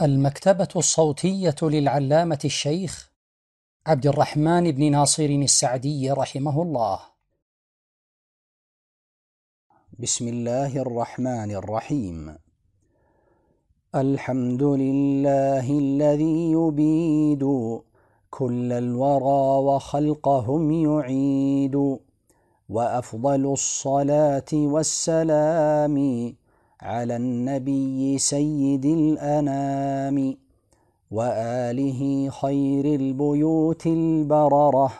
المكتبة الصوتية للعلامة الشيخ عبد الرحمن بن ناصر السعدي رحمه الله. بسم الله الرحمن الرحيم. الحمد لله الذي يبيد كل الورى وخلقهم يعيد وأفضل الصلاة والسلام على النبي سيد الأنام وآله خير البيوت البررة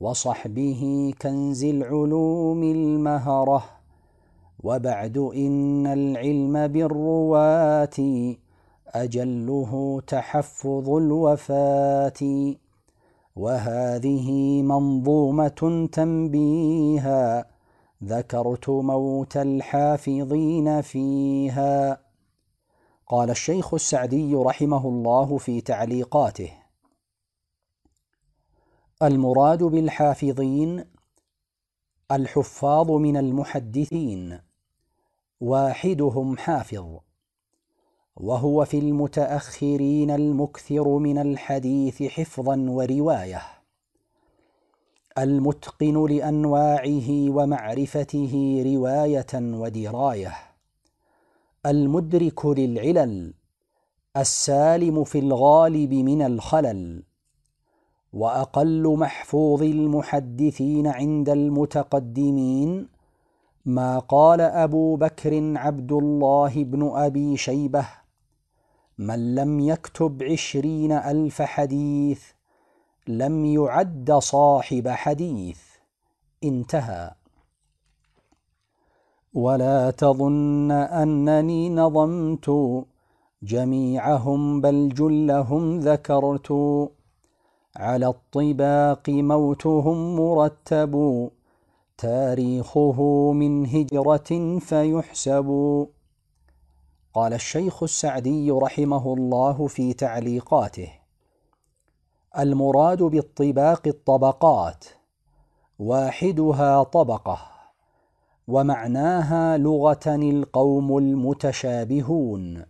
وصحبه كنز العلوم المهرة وبعد إن العلم بالرواة أجله تحفظ الوفاة وهذه منظومة تنبيها ذكرت موت الحافظين فيها. قال الشيخ السعدي رحمه الله في تعليقاته. المراد بالحافظين الحفاظ من المحدثين. واحدهم حافظ. وهو في المتأخرين المكثر من الحديث حفظا ورواية. المتقن لأنواعه ومعرفته رواية ودراية. المدرك للعلل السالم في الغالب من الخلل وأقل محفوظ المحدثين عند المتقدمين ما قال أبو بكر عبد الله بن أبي شيبة من لم يكتب عشرين ألف حديث لم يعد صاحب حديث. انتهى. ولا تظن أنني نظمت جميعهم بل جلهم ذكرت. على الطباق موتهم مرتب. تاريخه من هجرة فيحسب. قال الشيخ السعدي رحمه الله في تعليقاته. المراد بالطباق الطبقات واحدها طبقة ومعناها لغة القوم المتشابهون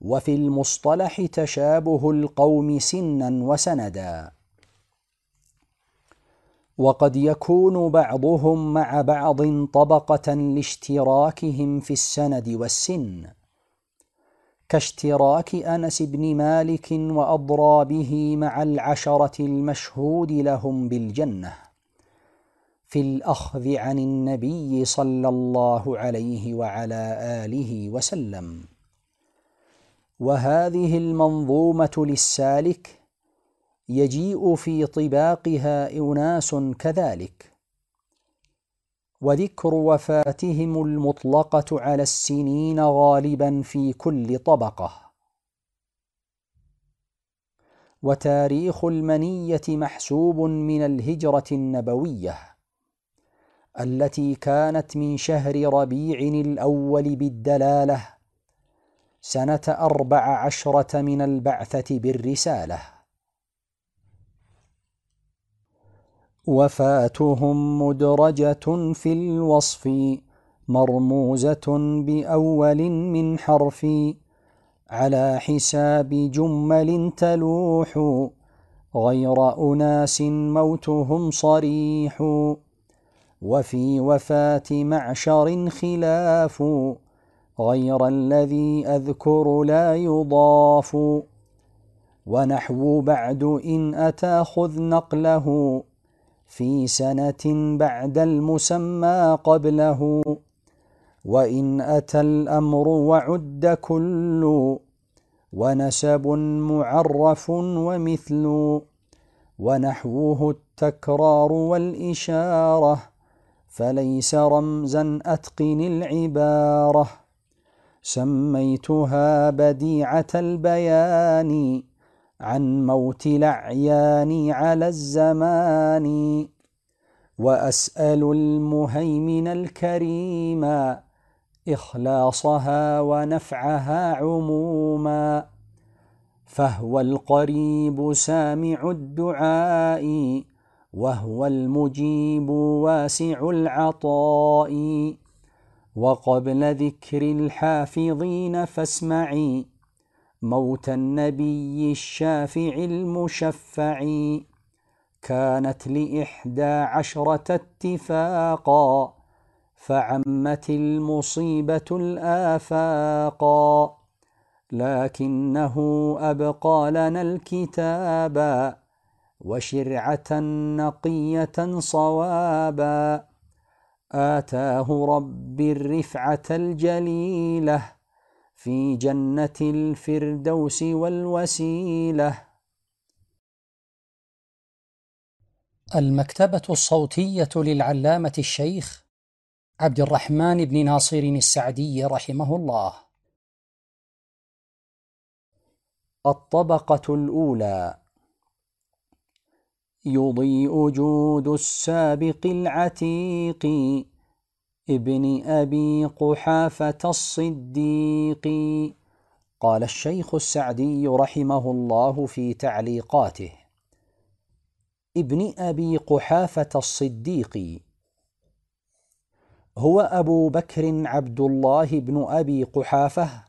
وفي المصطلح تشابه القوم سنا وسندا. وقد يكون بعضهم مع بعض طبقة لاشتراكهم في السند والسن. كاشتراك أنس بن مالك وأضرابه مع العشرة المشهود لهم بالجنة. في الأخذ عن النبي صلى الله عليه وعلى آله وسلم. وهذه المنظومة للسالك يجيء في طباقها أناس كذلك. وذكر وفاتهم المطلقة على السنين غالبا في كل طبقة. وتاريخ المنية محسوب من الهجرة النبوية التي كانت من شهر ربيع الأول بالدلالة سنة أربع عشرة من البعثة بالرسالة. وفاتهم مدرجة في الوصف مرموزة بأول من حرف على حساب جمل تلوح غير أناس موتهم صريح. وفي وفاة معشر خلاف غير الذي أذكر لا يضاف. ونحو بعد إن أتى خذ نقله في سنة بعد المسمى قبله. وإن أتى الأمر وعد كل ونسب معرف ومثل ونحوه التكرار والإشارة فليس رمزا أتقن العبارة. سميتها بديعة البيان. عن موت الأعيان على الزمان وأسأل المهيمن الكريم إخلاصها ونفعها عموما فهو القريب سامع الدعاء وهو المجيب واسع العطاء وقبل ذكر الحافظين فاسمعي. موت النبي الشافع المشفع. كانت لإحدى عشرة اتفاقا فعمت المصيبة الآفاقا. لكنه أبقى لنا الكتابا وشرعة نقية صوابا. آتاه رب الرفعة الجليلة في جنة الفردوس والوسيلة. المكتبة الصوتية للعلامة الشيخ عبد الرحمن بن ناصر السعدي رحمه الله. الطبقة الأولى. يضيء جود السابق العتيق. ابن أبي قحافة الصديق. قال الشيخ السعدي رحمه الله في تعليقاته ابن أبي قحافة الصديق. هو أبو بكر عبد الله بن أبي قحافة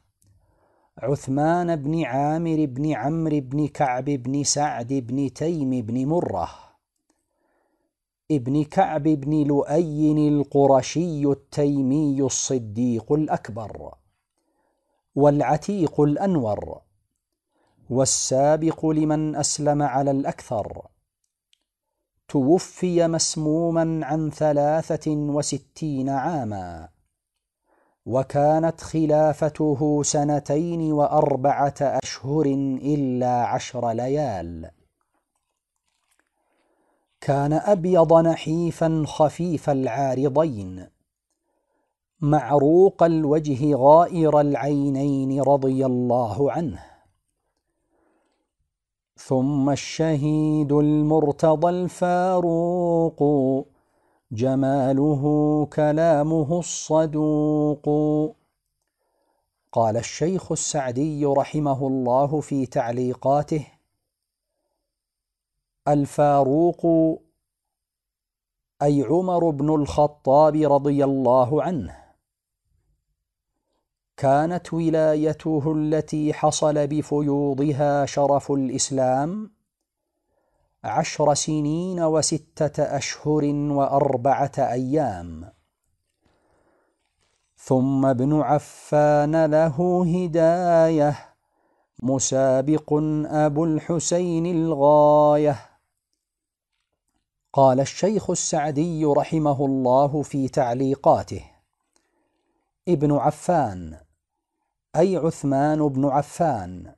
عثمان بن عامر بن عمرو بن كعب بن سعد بن تيم بن مرة. ابن كعب بن لؤي القرشي التيمي الصديق الأكبر والعتيق الأنور والسابق لمن أسلم على الأكثر توفي مسموما عن ثلاثة وستين عاما وكانت خلافته سنتين وأربعة أشهر إلا عشر ليال كان أبيض نحيفا خفيف العارضين معروق الوجه غائر العينين رضي الله عنه. ثم الشهيد المرتضى الفاروق جماله كلامه الصدوق. قال الشيخ السعدي رحمه الله في تعليقاته الفاروق أي عمر بن الخطاب رضي الله عنه. كانت ولايته التي حصل بفيوضها شرف الإسلام عشر سنين وستة أشهر وأربعة أيام. ثم ابن عفان له هداية مسابق أبو الحسين الغاية. قال الشيخ السعدي رحمه الله في تعليقاته. ابن عفان أي عثمان بن عفان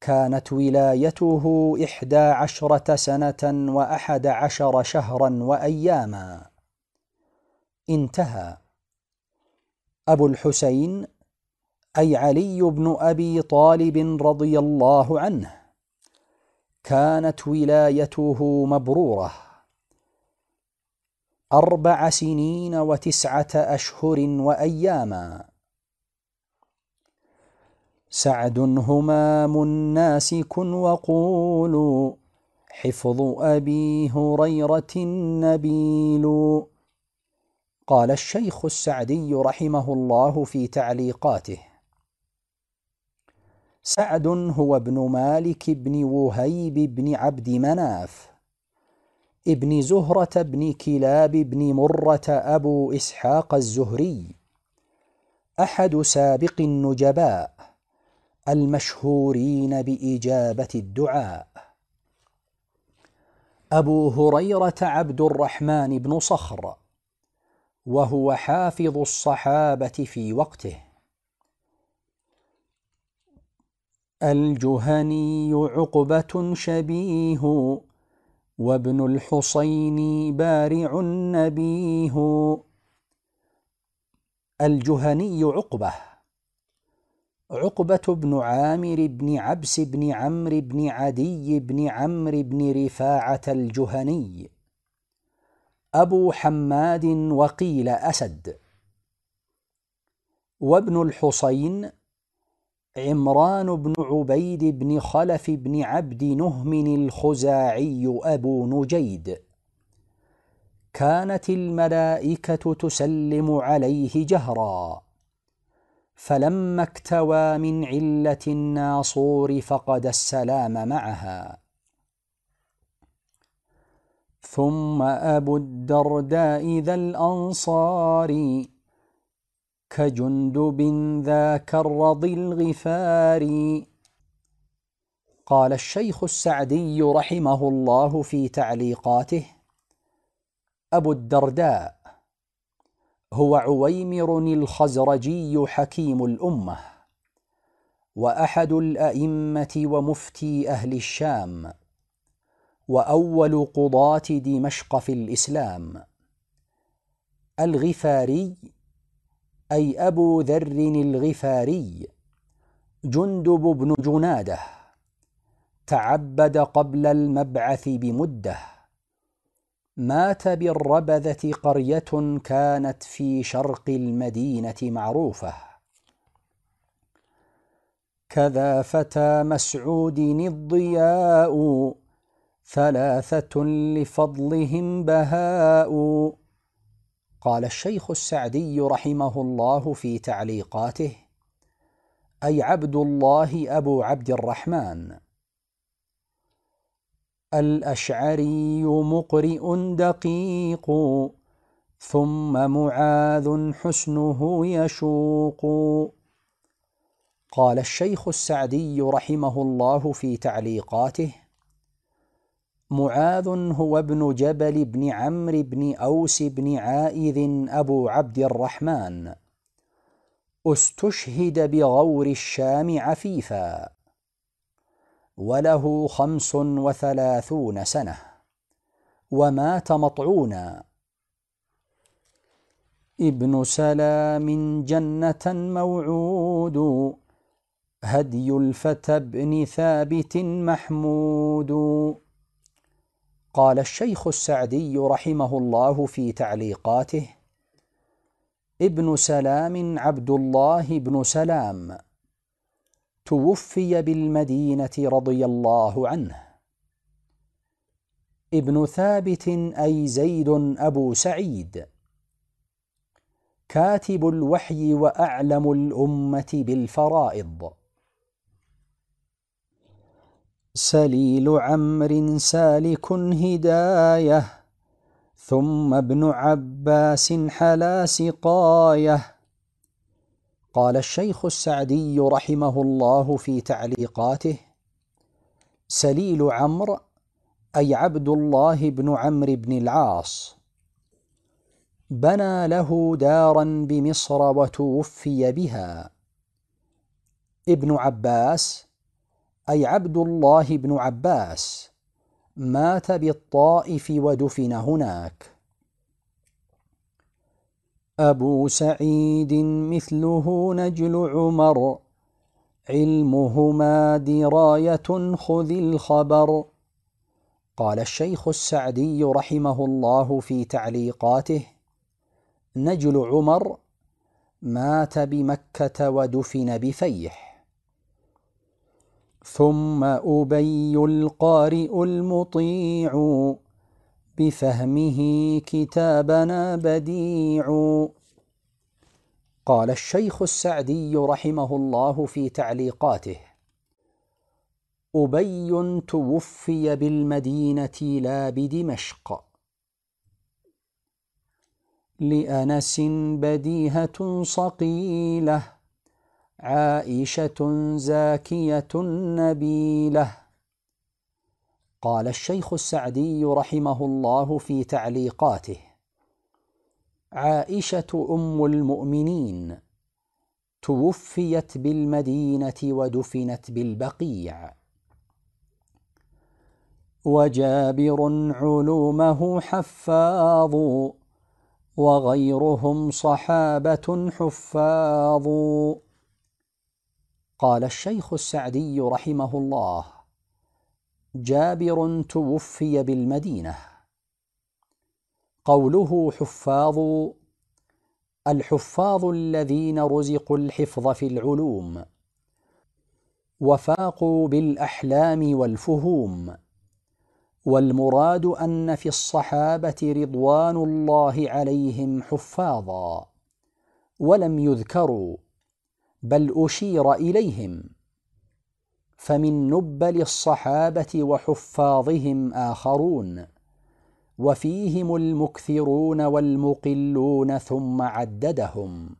كانت ولايته إحدى عشرة سنة وأحد عشر شهرا وأياما. انتهى. أبو الحسين أي علي بن أبي طالب رضي الله عنه كانت ولايته مبرورة. أربع سنين وتسعة أشهر وأياما. سعد همام الناس كن وقولوا حفظ أبي هريرة النبيل. قال الشيخ السعدي رحمه الله في تعليقاته سعد هو ابن مالك بن وهيب بن عبد مناف. ابن زهرة بن كلاب بن مرة أبو إسحاق الزهري أحد سابق النجباء المشهورين بإجابة الدعاء. أبو هريرة عبد الرحمن بن صخر وهو حافظ الصحابة في وقته. الجهني عقبة شبيه وابن الحصين بارع نبيه. الجهني عقبة عقبة بن عامر بن عبس بن عمرو بن عدي بن عمرو بن رفاعة الجهني. أبو حماد وقيل أسد. وابن الحصين عمران بن عبيد بن خلف بن عبد نهم الخزاعي أبو نجيد. كانت الملائكة تسلم عليه جهرا. فلما اكتوى من علة الناصور فقد السلام معها. ثم أبو الدرداء ذا الأنصار كجندب ذاك الرضي الغفاري. قال الشيخ السعدي رحمه الله في تعليقاته أبو الدرداء هو عويمر الخزرجي حكيم الأمة وأحد الأئمة ومفتي أهل الشام وأول قضاة دمشق في الإسلام. الغفاري أي أبو ذر الغفاري. جندب بن جنادة. تعبد قبل المبعث بمدة. مات بالربذة قرية كانت في شرق المدينة معروفة. كذا فتى مسعود الضياء. ثلاثة لفضلهم بهاء. قال الشيخ السعدي رحمه الله في تعليقاته أي عبد الله أبو عبد الرحمن. الأشعري مقرئ دقيق ثم معاذ حسنه يشوق. قال الشيخ السعدي رحمه الله في تعليقاته معاذ هو ابن جبل بن عمرو بن أوس بن عائذ أبو عبد الرحمن. استشهد بغور الشام عفيفا. وله خمس وثلاثون سنة. ومات مطعونا. ابن سلام جنة موعود. هدي الفتى بن ثابت محمود. قال الشيخ السعدي رحمه الله في تعليقاته ابن سلام عبد الله بن سلام توفي بالمدينة رضي الله عنه. ابن ثابت أي زيد أبو سعيد كاتب الوحي وأعلم الأمة بالفرائض. سليل عمر سالك هداية ثم ابن عباس حلا سقاية. قال الشيخ السعدي رحمه الله في تعليقاته سليل عمرو أي عبد الله بن عمرو بن العاص. بنى له دارا بمصر وتوفي بها. ابن عباس أي عبد الله بن عباس مات بالطائف ودفن هناك. أبو سعيد مثله نجل عمر علمهما دراية خذ الخبر. قال الشيخ السعدي رحمه الله في تعليقاته نجل عمر مات بمكة ودفن بفيح. ثم أبي القارئ المطيع بفهمه كتابنا بديع. قال الشيخ السعدي رحمه الله في تعليقاته أبي توفي بالمدينة لا بدمشق. لأنس بديهة صقيلة. عائشة زاكية نبيله قال الشيخ السعدي رحمه الله في تعليقاته عائشة أم المؤمنين توفيت بالمدينة ودفنت بالبقيع. وجابر علومه حفاظ وغيرهم صحابة حفاظ. قال الشيخ السعدي رحمه الله جابر توفي بالمدينة. قوله حفاظ الحفاظ الذين رزقوا الحفظ في العلوم وفاقوا بالأحلام والفهوم والمراد أن في الصحابة رضوان الله عليهم حفاظا ولم يذكروا. بل أشير إليهم. فمن نبل الصحابة وحفاظهم آخرون وفيهم المكثرون والمقلون ثم عددهم.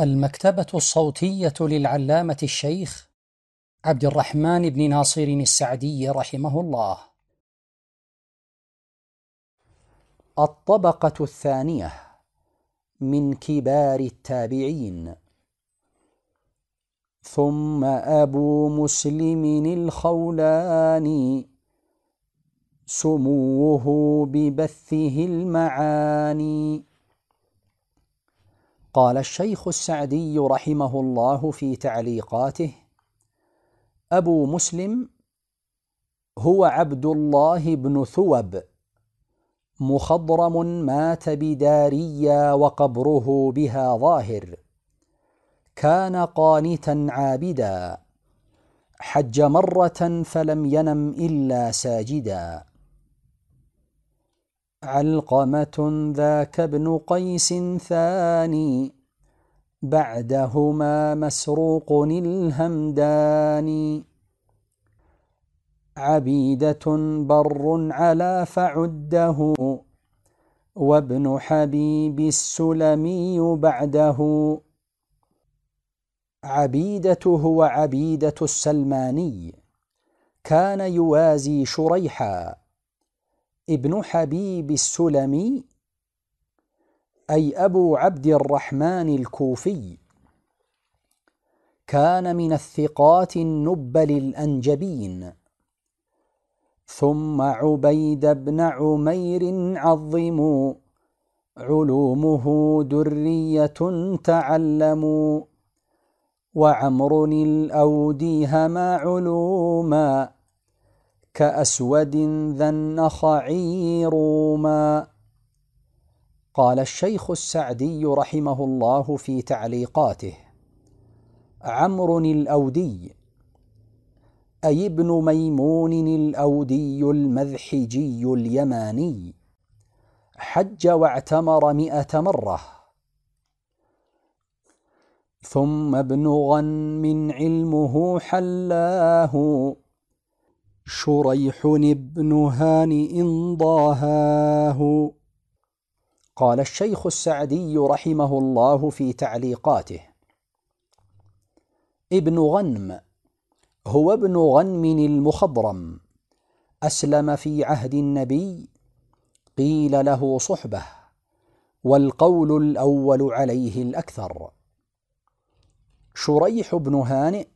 المكتبة الصوتية للعلامة الشيخ عبد الرحمن بن ناصر السعدي رحمه الله. الطبقة الثانية من كبار التابعين. ثم أبو مسلم الخولاني سموه ببثه المعاني. قال الشيخ السعدي رحمه الله في تعليقاته أبو مسلم هو عبد الله بن ثوب. مخضرم مات بداريا وقبره بها ظاهر. كان قانتا عابدا. حج مرة فلم ينم إلا ساجدا. علقمة ذاك ابن قيس ثاني. بعدهما مسروق الهمداني. عبيدة بر على فعده وابن حبيب السلمي بعده. عبيدة هو عبيدة السلماني كان يوازي شريحا. ابن حبيب السلمي أي أبو عبد الرحمن الكوفي. كان من الثقات النبل الأنجبين ثم عبيد بن عمير عظموا علومه درية تعلموا وعمر الأودي هما علوما. كأسود ذا النخعي روما قال الشيخ السعدي رحمه الله في تعليقاته عمرو الأودي أي ابن ميمون الأودي المذحجي اليماني. حج واعتمر مئة مرة. ثم ابن غنم علمه حلاه. شريح بن هانئ ضاهاه. قال الشيخ السعدي رحمه الله في تعليقاته. ابن غنم هو ابن غنم المخضرم. أسلم في عهد النبي. قيل له صحبة. والقول الأول عليه الأكثر. شريح بن هانئ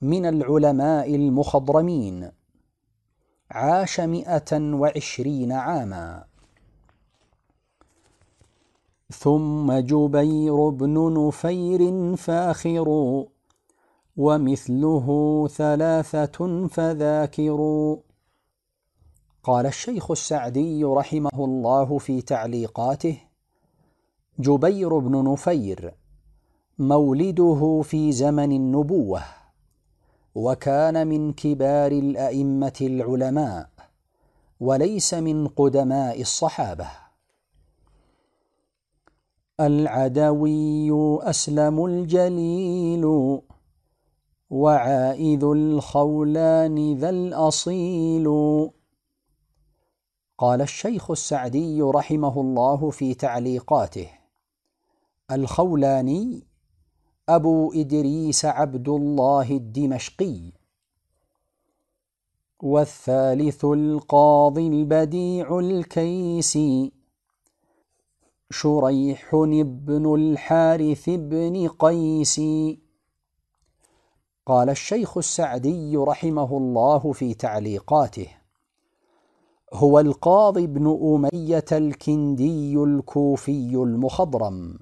من العلماء المخضرمين. عاش مئة وعشرين عاما. ثم جبير بن نفير فاخر. ومثله ثلاثة فذاكروا. قال الشيخ السعدي رحمه الله في تعليقاته جبير بن نفير مولده في زمن النبوة وكان من كبار الأئمة العلماء وليس من قدماء الصحابة. العدوي أسلم الجليل وعائذ الخولان ذا الأصيل. قال الشيخ السعدي رحمه الله في تعليقاته الخولاني أبو إدريس عبد الله الدمشقي والثالث القاضي البديع الكيسي شريح بن الحارث بن قيسي. قال الشيخ السعدي رحمه الله في تعليقاته هو القاضي بن أمية الكندي الكوفي المخضرم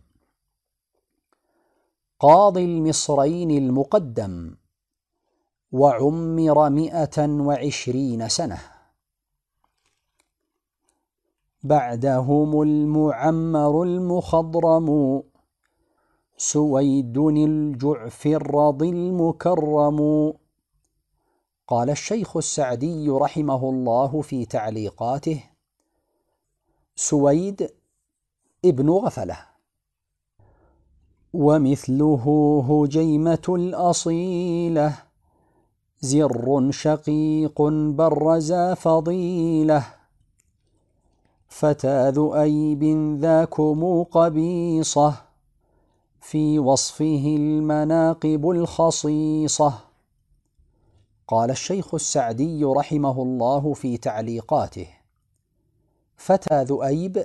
قاضي المصرين المقدم وعمر مئة وعشرين سنة. بعدهم المعمر المخضرم سويد الجعف الرضي المكرم. قال الشيخ السعدي رحمه الله في تعليقاته سويد ابن غفلة. ومثله هجيمة الأصيلة زر شقيق برزا فضيلة. فتى ذؤيب ذاكم قبيصه في وصفه المناقب الخصيصة. قال الشيخ السعدي رحمه الله في تعليقاته فتى ذؤيب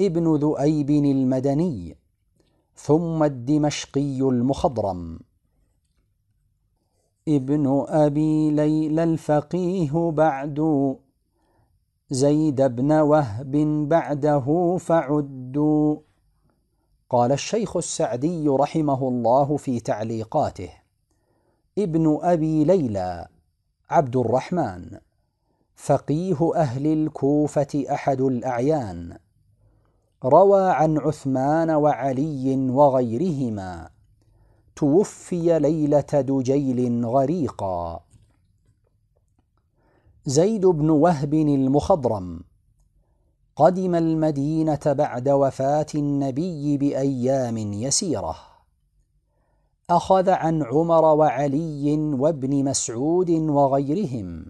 ابن ذؤيب المدني ثم الدمشقي المخضرم. ابن أبي ليلى الفقيه بعد زيد بن وهب بعده فعدوا. قال الشيخ السعدي رحمه الله في تعليقاته ابن أبي ليلى عبد الرحمن فقيه أهل الكوفة أحد الأعيان روى عن عثمان وعلي وغيرهما توفي ليلة دجيل غريقا. زيد بن وهب المخضرم قدم المدينة بعد وفاة النبي بأيام يسيرة. أخذ عن عمر وعلي وابن مسعود وغيرهم.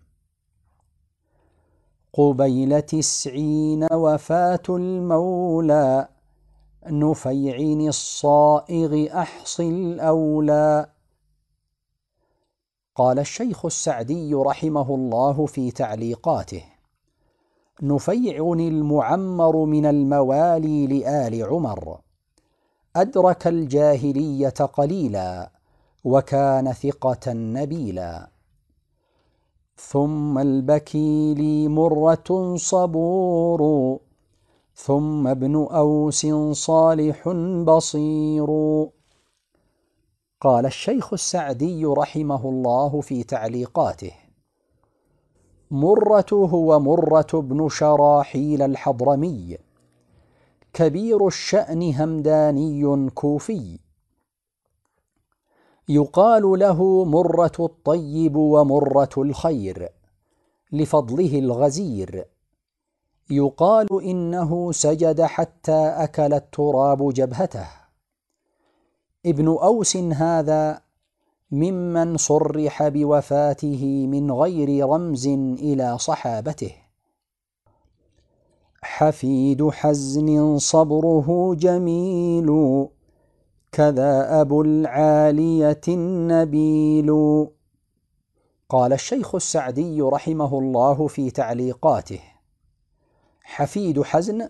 قبيل تسعين وفاة المولى. نفيع الصائغ أحصي الأولى. قال الشيخ السعدي رحمه الله في تعليقاته. نفيع المعمر من الموالي لآل عمر. أدرك الجاهلية قليلا وكان ثقة نبيلا. ثم البكيلي مرة صبور. ثم ابن أوس صالح بصير. قال الشيخ السعدي رحمه الله في تعليقاته مرة هو مرة بن شراحيل الحضرمي. كبير الشأن همداني كوفي. يقال له مرة الطيب ومرة الخير لفضله الغزير. يقال إنه سجد حتى أكل التراب جبهته. ابن أوس هذا ممن صرح بوفاته من غير رمز إلى صحابته. حفيد حزن صبره جميل كذا أبو العالية النبيل. قال الشيخ السعدي رحمه الله في تعليقاته حفيد حزن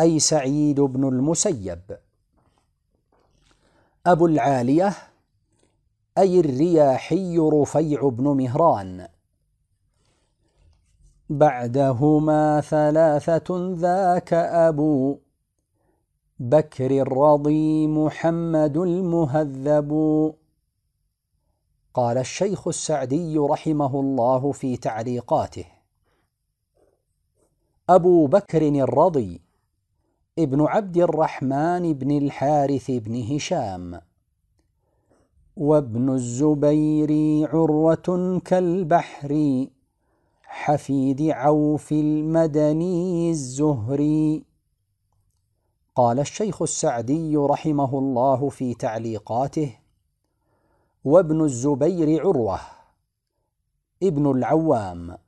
أي سعيد بن المسيب. أبو العالية أي الرياحي رفيع بن مهران. بعدهما ثلاثة ذاك أبو بكر الرضي محمد المهذب. قال الشيخ السعدي رحمه الله في تعليقاته. أبو بكر الرضي ابن عبد الرحمن بن الحارث بن هشام. وابن الزبير عروة كالبحر حفيد عوف المدني الزهري. قال الشيخ السعدي رحمه الله في تعليقاته وابن الزبير عروة ابن العوام.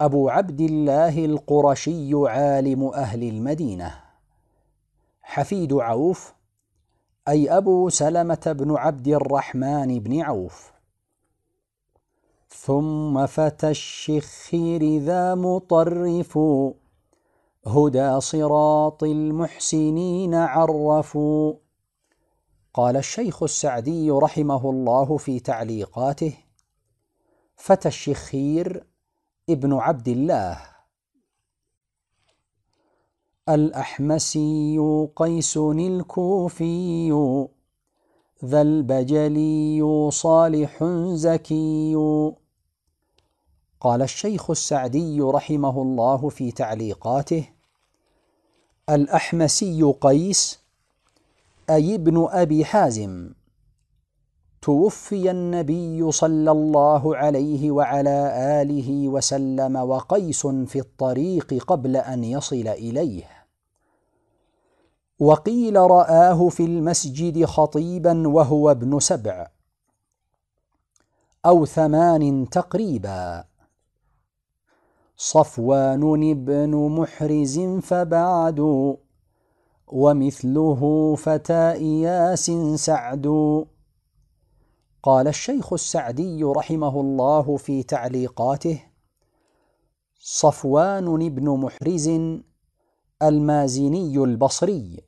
أبو عبد الله القرشي عالم أهل المدينة. حفيد عوف أي أبو سلمة بن عبد الرحمن بن عوف. ثم فتى الشخير ذا مطرف هدى صراط المحسنين عرفوا قال الشيخ السعدي رحمه الله في تعليقاته فتى الشخير ابن عبد الله. الأحمسي قيس الكوفي ذا البجلي صالح زكي قال الشيخ السعدي رحمه الله في تعليقاته الأحمسي قيس أي ابن أبي حازم. توفي النبي صلى الله عليه وعلى آله وسلم وقيس في الطريق قبل أن يصل إليه. وقيل رآه في المسجد خطيبا وهو ابن سبع أو ثمان تقريبا. صفوان ابن محرز فبعد ومثله فتى إياس سعد. قال الشيخ السعدي رحمه الله في تعليقاته صفوان بن محرز المازني البصري.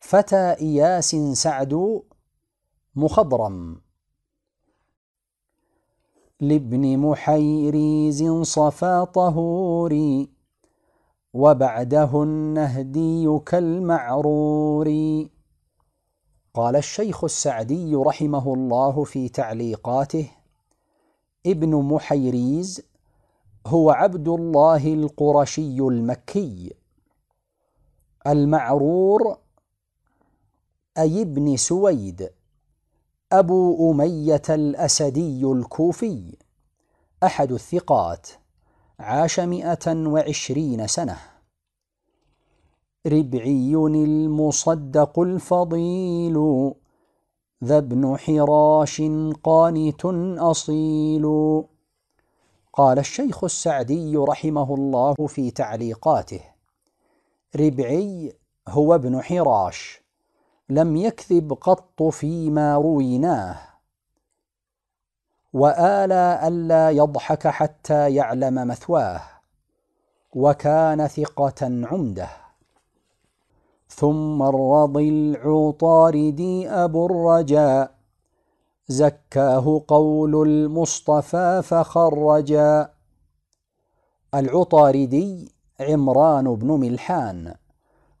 فتى إياس سعد مخضرم. لابن محيريز صفا طهوري وبعده النهدي كالمعرور. قال الشيخ السعدي رحمه الله في تعليقاته ابن محيريز هو عبد الله القرشي المكي المعرور أي ابن سويد أبو أمية الأسدي الكوفي أحد الثقات عاش مئة وعشرين سنة. ربعي المصدق الفضيل ذا ابن حراش قانت أصيل. قال الشيخ السعدي رحمه الله في تعليقاته. ربعي هو ابن حراش لم يكذب قط فيما رويناه. وآلى ألا يضحك حتى يعلم مثواه وكان ثقة عمده ثم الرضي العطاردي أبو الرجاء زكاه قول المصطفى فخرجا. العطاردي عمران بن ملحان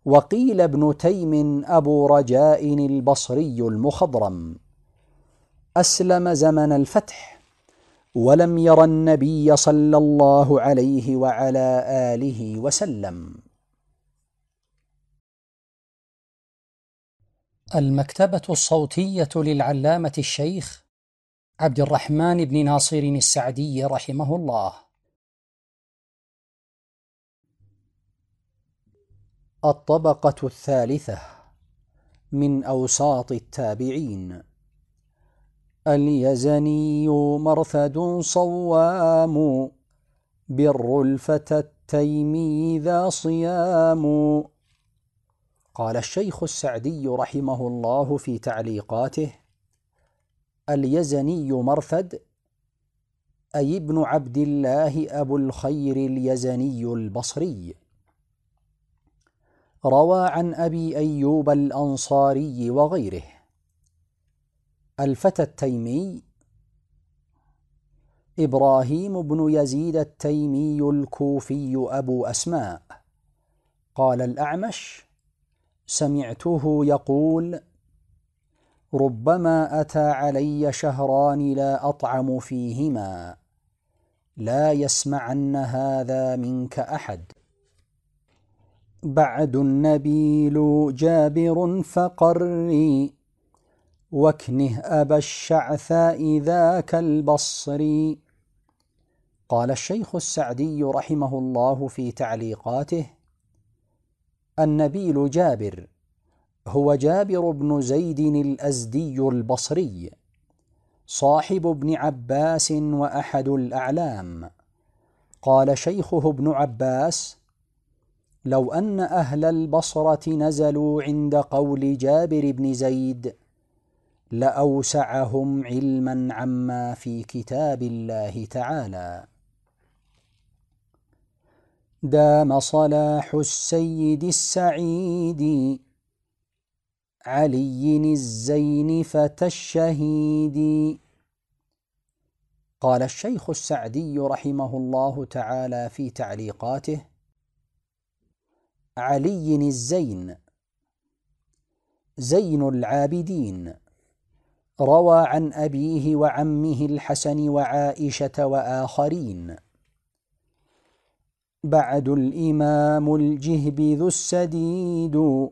وقيل ابن تيم أبو رجاء البصري المخضرم. أسلم زمن الفتح ولم ير النبي صلى الله عليه وعلى آله وسلم. المكتبة الصوتية للعلامة الشيخ عبد الرحمن بن ناصر السعدي رحمه الله. الطبقة الثالثة من أوساط التابعين. اليزني مرثد صوام بر الفتى التيمي ذا صيام. قال الشيخ السعدي رحمه الله في تعليقاته اليزني مرثد أي ابن عبد الله أبو الخير اليزني البصري. روى عن أبي أيوب الأنصاري وغيره. الفتى التيمي إبراهيم بن يزيد التيمي الكوفي أبو أسماء. قال الأعمش سمعته يقول ربما أتى علي شهران لا أطعم فيهما لا يسمعن هذا منك أحد. بعد النبيل جابر فقري واكنه أبا الشعثاء ذاك البصري قال الشيخ السعدي رحمه الله في تعليقاته النبيل جابر هو جابر بن زيد الأزدي البصري صاحب ابن عباس وأحد الأعلام. قال شيخه ابن عباس لو أن أهل البصرة نزلوا عند قول جابر بن زيد لأوسعهم علما عما في كتاب الله تعالى. دام صلاح السيد السعيد. علي الزين فتى الشهيد. قال الشيخ السعدي رحمه الله تعالى في تعليقاته علي الزين زين العابدين روى عن أبيه وعمه الحسن وعائشة وآخرين. بعد الإمام الجهب ذو السديد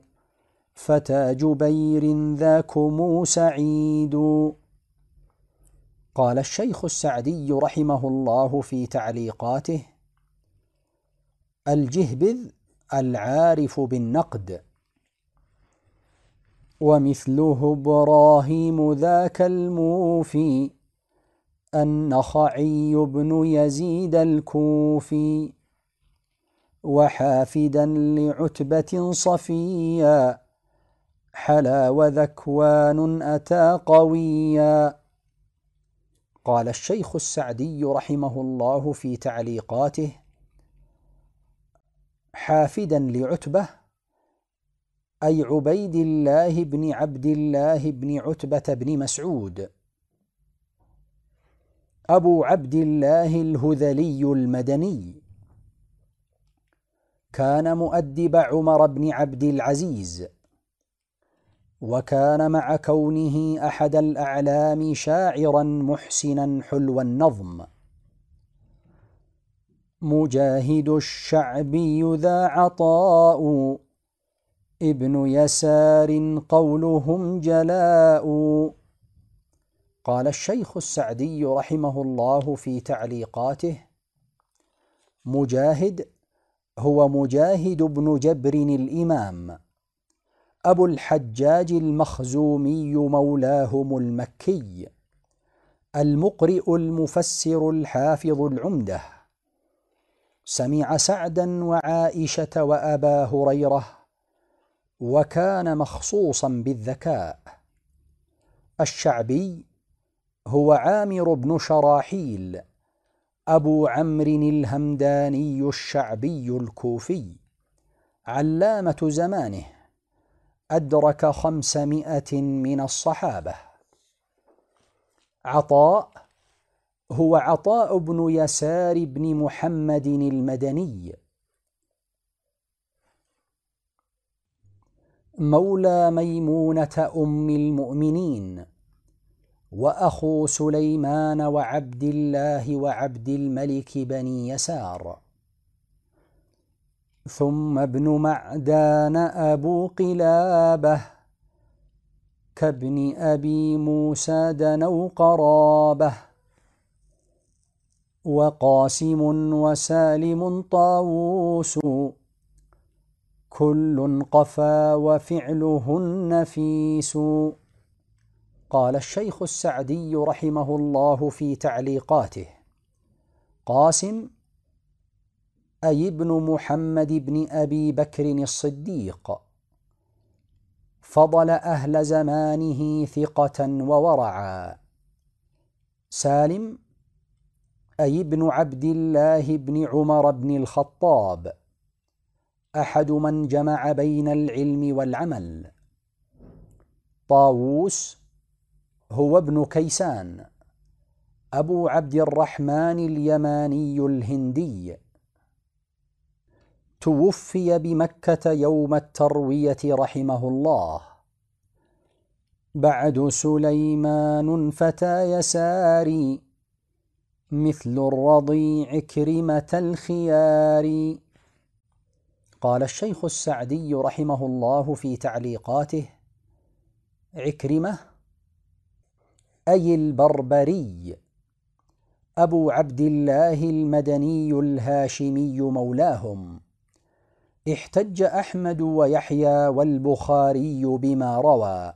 فتى جبير ذاكم سعيد قال الشيخ السعدي رحمه الله في تعليقاته الجهبذ العارف بالنقد. ومثله إبراهيم ذاك الموفي النخعي بن يزيد الكوفي. وحافدا لعتبة صفيا حلا وذكوان أتى قويا. قال الشيخ السعدي رحمه الله في تعليقاته حافدا لعتبة أي عبيد الله بن عبد الله بن عتبة بن مسعود. أبو عبد الله الهذلي المدني. كان مؤدب عمر بن عبد العزيز وكان مع كونه أحد الأعلام شاعرا محسنا حلو النظم. مجاهد الشعبي ذا عطاء ابن يسار قولهم جلاء. قال الشيخ السعدي رحمه الله في تعليقاته مجاهد هو مجاهد بن جبر الإمام. أبو الحجاج المخزومي مولاهم المكي. المقرئ المفسر الحافظ العمدة. سمع سعدا وعائشة وأبا هريرة. وكان مخصوصا بالذكاء. الشعبي هو عامر بن شراحيل. أبو عمرو الهمداني الشعبي الكوفي علامة زمانه أدرك خمسمائة من الصحابة. عطاء هو عطاء بن يسار بن محمد المدني. مولى ميمونة أم المؤمنين. وأخو سليمان وعبد الله وعبد الملك بني يسار. ثم ابن معدان أبو قلابة كابن أبي موسى دنو قرابة وقاسم وسالم طاووس كل قفا وفعله النفيس قال الشيخ السعدي رحمه الله في تعليقاته قاسم أي ابن محمد بن أبي بكر الصديق فضل أهل زمانه ثقة وورعا. سالم أي ابن عبد الله بن عمر بن الخطاب أحد من جمع بين العلم والعمل. طاووس هو ابن كيسان أبو عبد الرحمن اليماني الهندي. توفي بمكة يوم التروية رحمه الله. بعد سليمان فتى يساري مثل الرضيع كرمة الخيار. قال الشيخ السعدي رحمه الله في تعليقاته عكرمة أي البربري. أبو عبد الله المدني الهاشمي مولاهم. احتج أحمد ويحيى والبخاري بما روى.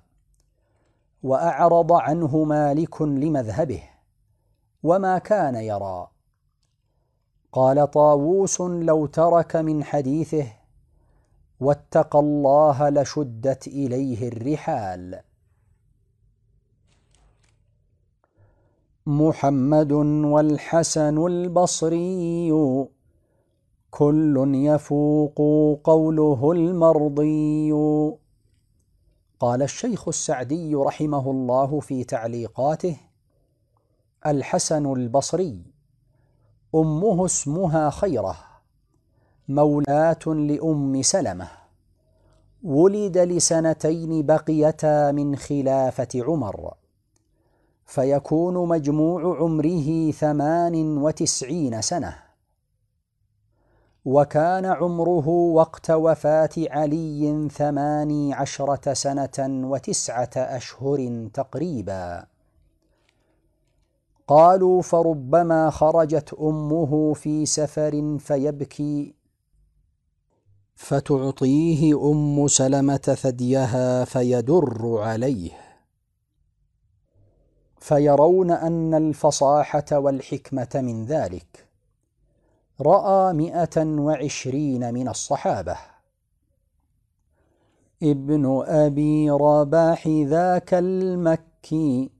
وأعرض عنه مالك لمذهبه. وما كان يرى. قال طاووس لو ترك من حديثه. واتقى الله لشدت إليه الرحال. محمد والحسن البصري. كل يفوق قوله المرضي. قال الشيخ السعدي رحمه الله في تعليقاته الحسن البصري. أمه اسمها خيرة. مولاة لأم سلمة. ولد لسنتين بقيتا من خلافة عمر. فيكون مجموع عمره ثمان وتسعين سنة. وكان عمره وقت وفاة علي ثماني عشرة سنة وتسعة أشهر تقريبا. قالوا فربما خرجت أمه في سفر فيبكي فتعطيه أم سلمة ثديها فيدر عليه. فيرون أن الفصاحة والحكمة من ذلك. رأى مئة وعشرين من الصحابة. ابن أبي رباح ذاك المكي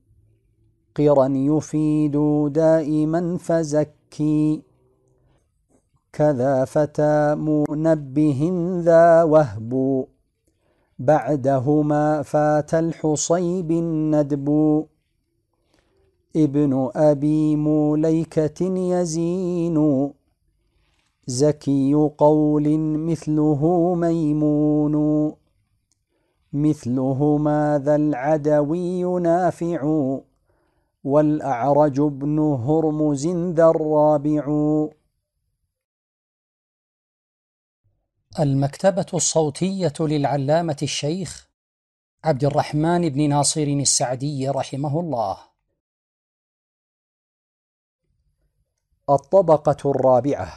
قرا يفيد دائما فزكي. كذا فتى منبه ذا وهب. بعدهما فات الحصيب الندب. ابن أبي موليكة يزين. زكي قول مثله ميمون. مثله ذا العدوي نافع والأعرج ابن هرمز ذا الرابع. المكتبة الصوتية للعلامة الشيخ عبد الرحمن بن ناصر السعدي رحمه الله. الطبقة الرابعة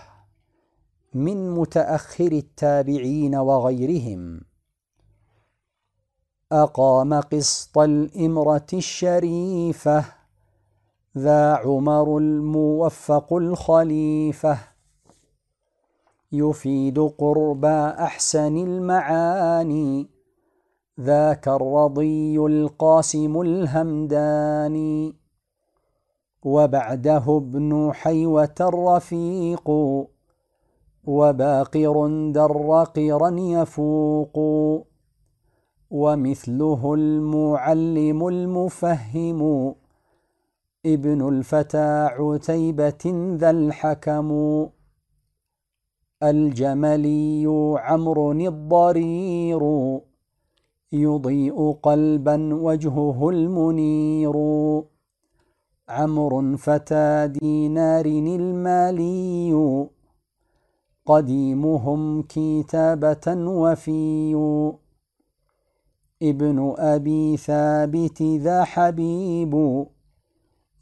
من متأخر التابعين وغيرهم. أقام قسط الإمرة الشريفة ذا عمر الموفق الخليفة. يفيد قربى أحسن المعاني ذاك الرضي القاسم الهمداني. وبعده ابن حيوة الرفيق وباقر درقرا يفوق ومثله المعلم المفهم ابن الفتى عتيبة ذا الحكم الجملي عمرو الضرير يضيء قلبا وجهه المنير. عمرو فتى دينار المالي. قديمهم كتابة وفي. ابن أبي ثابت ذا حبيب.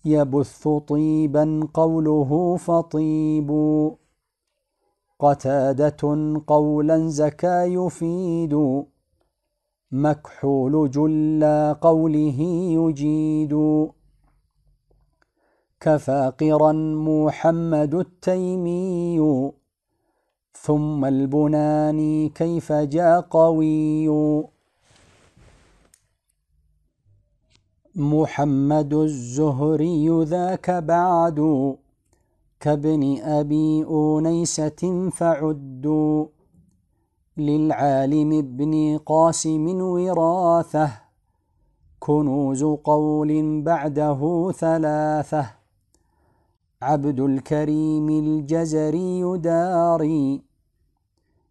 يبث طيبا قوله فطيب. قتادة قولا زكا يفيد. مكحول جل قوله يجيد. كفاقرا محمد التيمي. ثم البناني كيف جاء قوي. محمد الزهري ذاك بعد كابن أبي أونيسة فعدوا للعالم ابن قاسم وراثة. كنوز قول بعده ثلاثة. عبد الكريم الجزري داري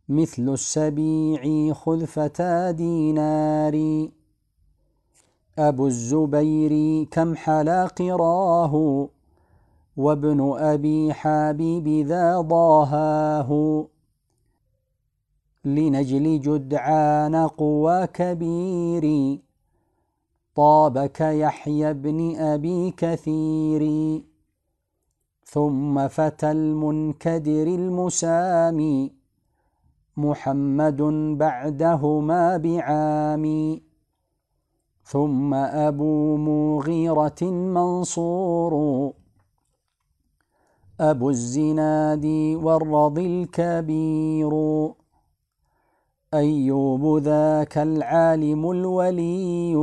مثل السبيع خذ فتى ديناري. أبو الزبير كم حلا قراه وابن أبي حبيب ذا ضاهاه. لنجل جدعان قوى كبير طابك يحيى بن أبي كثير. ثم فتى المنكدر المسامي محمد بعدهما بعام ثم أبو مغيرة منصور أبو الزناد والرضي الكبير أيوب ذاك العالم الولي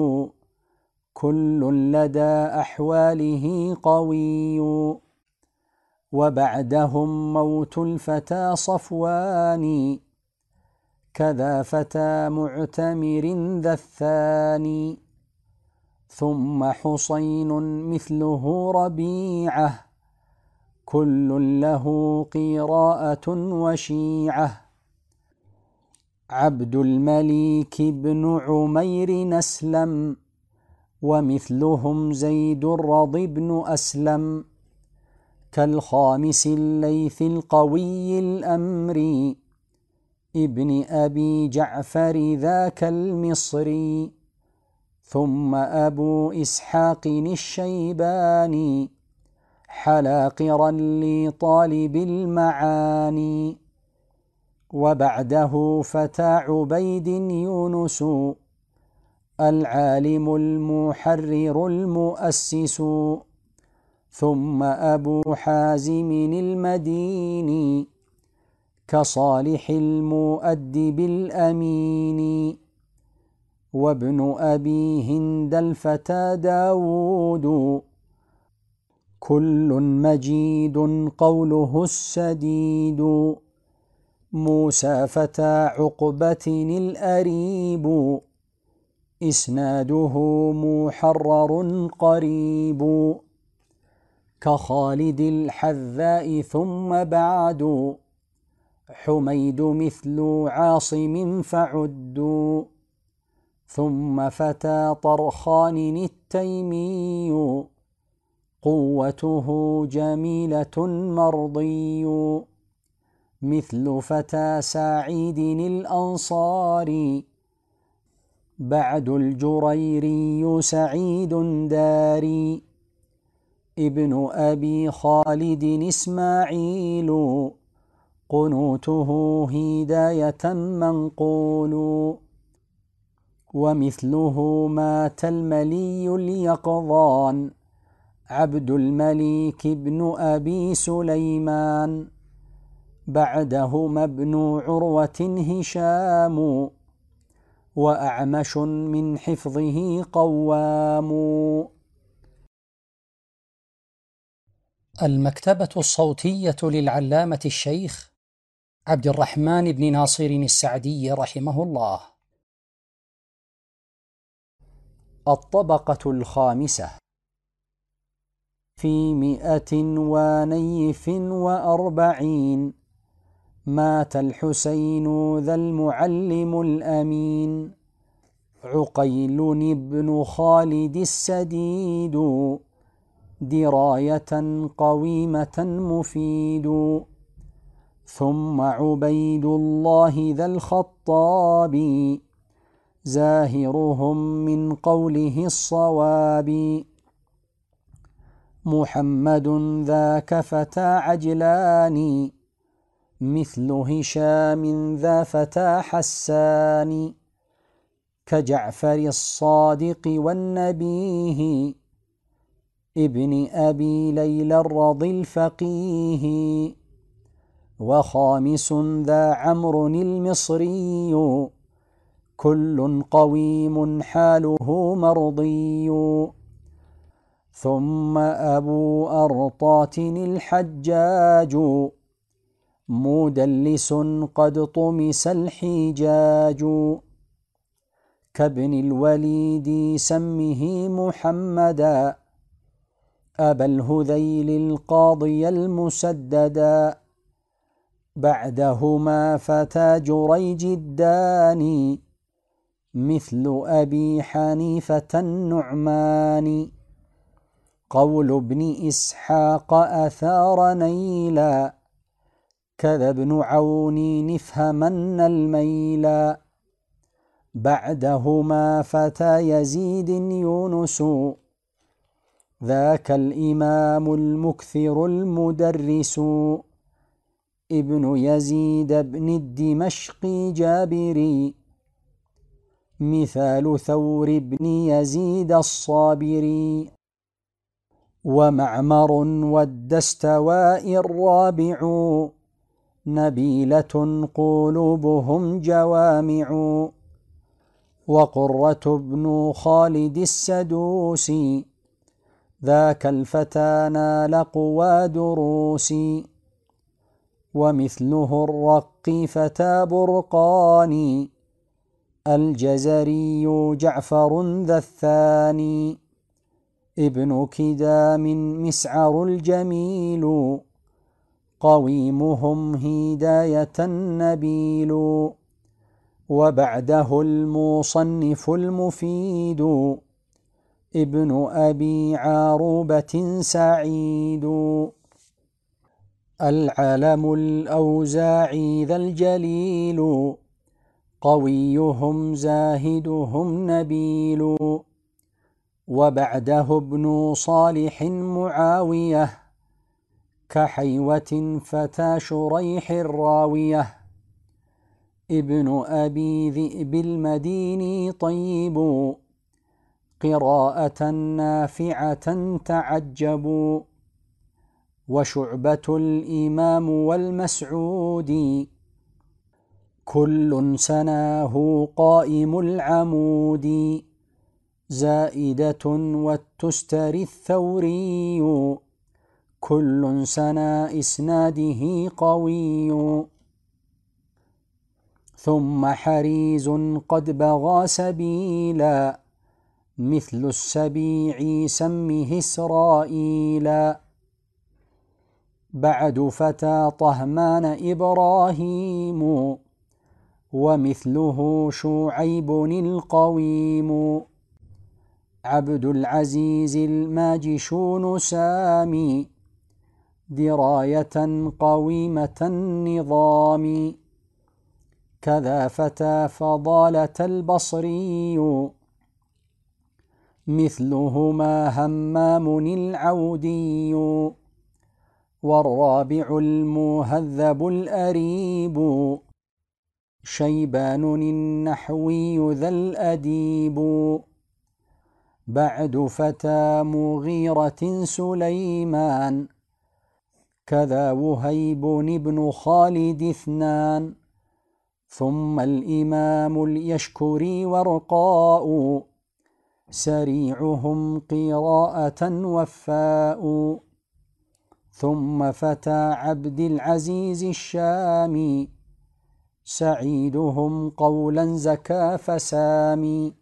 كل لدى أحواله قوي وبعدهم موت الفتى صفوان. كذا فتى معتمر ذا الثاني. ثم حصين مثله ربيعة. كل له قراءة وشيعة. عبد المليك بن عمير نسلم. ومثلهم زيد الرضي بن أسلم. كالخامس الليث القوي الأمر. ابن أبي جعفر ذاك المصري ثم أبو إسحاق الشيباني. حلاقرا لطالب المعاني. وبعده فتى عبيد يونس. العالم المحرر المؤسس. ثم أبو حازم المديني كصالح المؤدب الأمين وابن أبي هند الفتى داود. كل مجيد قوله السديد. موسى فتى عقبة الأريب. إسناده محرر قريب. كخالد الحذاء ثم بعد. حميد مثل عاصم فعدوا ثم فتى طرخان التيمي. قوته جميلة مرضي. مثل فتى سعيد الأنصاري بعد الجريري سعيد داري. ابن أبي خالد إسماعيل قنوته هداية منقول. ومثله مات الملي اليقظان عبد المليك بن أبي سليمان. بعدهما ابن عروة هشام. وأعمش من حفظه قوام. المكتبة الصوتية للعلامة الشيخ عبد الرحمن بن ناصر السعدي رحمه الله. الطبقة الخامسة. في مئة ونيف وأربعين مات الحسين ذا المعلم الأمين. عقيل بن خالد السديد. دراية قويمة مفيد. ثم عبيد الله ذا الخطاب زاهرهم من قوله الصواب. محمد ذاك فتى عجلان مثل هشام ذا فتى حسان. كجعفر الصادق والنبيه ابن أبي ليلى الرضي الفقيه. وخامس ذا عمرو المصري. كل قويم حاله مرضي. ثم أبو أرطات الحجاج. مدلس قد طمس الحجاج. كابن الوليد سمه محمدا. أبا الهذيل القاضي المسددا بعدهما فتى جريج الداني مثل أبي حنيفة النعمان. قول ابن إسحاق أثار نيلا كذا ابن عون نفهمن الميلا. بعدهما فتى يزيد يونس. ذاك الإمام المكثر المدرس ابن يزيد بن الدمشقي جابري. مثال ثور بن يزيد الصابري. ومعمر والدستواء الرابع. نبيلة قلوبهم جوامع. وقرة بن خالد السدوسي. ذاك الفتى نال قوى دروسي ومثله الرقي فتى برقاني الجزري جعفر ذا الثاني ابن كدام مسعر الجميل قويمهم هداية النبيل وبعده المصنف المفيد. ابن أبي عروبة سعيد. العلم الأوزاعي ذا الجليل قويهم زاهدهم نبيل. وبعده ابن صالح معاوية كحيوة فتى شريح الراوية ابن أبي ذئب المديني طيب. قراءة نافعة تعجبوا وشعبة الإمام والمسعودي كل سناه قائم العمود. زائدة والتستري الثوري كل سنا إسناده قوي. ثم حريز قد بغى سبيلا مثل السبيع سمه إسرائيلا بعد فتى طهمان إبراهيم ومثله شعيب القويم. عبد العزيز الماجشون سامي دراية قويمة النظام. كذا فتى فضالة البصري. مثلهما همام العودي. والرابع المهذب الأريب. شيبان النحوي ذا الأديب. بعد فتى مغيرة سليمان. كذا وهيب بن خالد اثنان. ثم الإمام اليشكري ورقاء. سريعهم قراءة وفاء ثم فتى عبد العزيز الشامي. سعيدهم قولا زكى فسامي.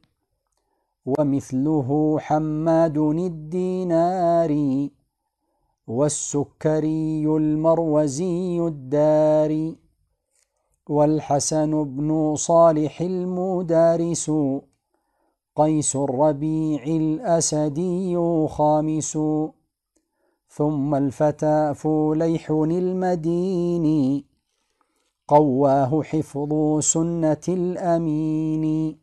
ومثله حماد الديناري. والسكري المروزي الداري. والحسن بن صالح المدارس. قيس الربيع الأسدي خامس. ثم الفتى فوليح المديني قواه حفظ سنة الأمين.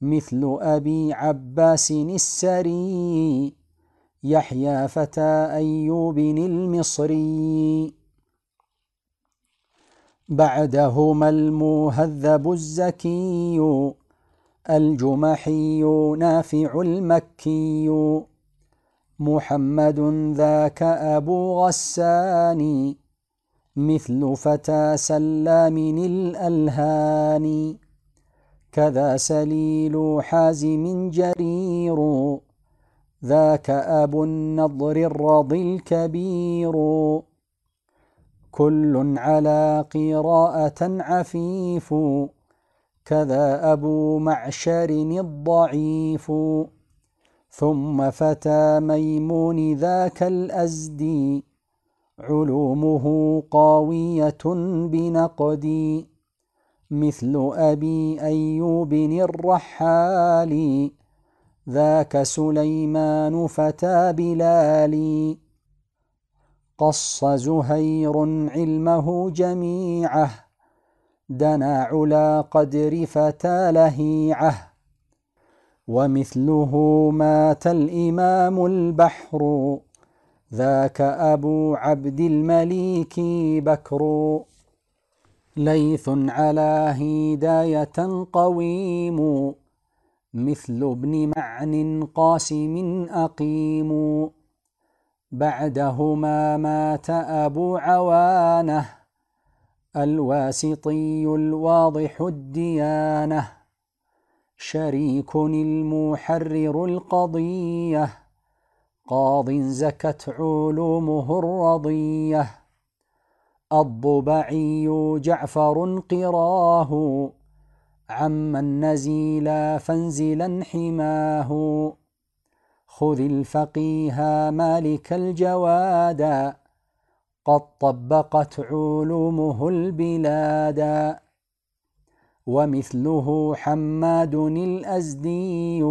مثل أبي عباس السري. يحيى فتى أيوب المصري. بعدهما المهذب الزكي. الجمحي نافع المكي. محمد ذاك أبو غسان مثل فتى سلام الألهان. كذا سليل حازم جرير ذاك أبو النضر الرضي الكبير. كل على قراءة عفيف. كذا أبو معشر الضعيف. ثم فتى ميمون ذاك الأزدي علومه قاوية بنقدي مثل أبي أيوب الرحال. ذاك سليمان فتى بلالي قص زهير علمه جميعه. دنا علا قدر فتى لهيعه ومثله مات الإمام البحر ذاك أبو عبد المليك بكر. ليث على هداية قويم مثل ابن معن قاسم أقيم. بعدهما مات أبو عوانة الواسطي الواضح الديانة شريك المحرر القضية قاض زكت علومه الرضية الضبعي جعفر قراه عمن نزيلا فانزلا حماه خذ الفقيه مالك الجوادا قد طبقت علومه البلادا ومثله حماد الأزدي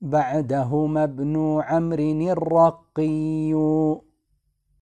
بعدهما ابن عمرو الرقي.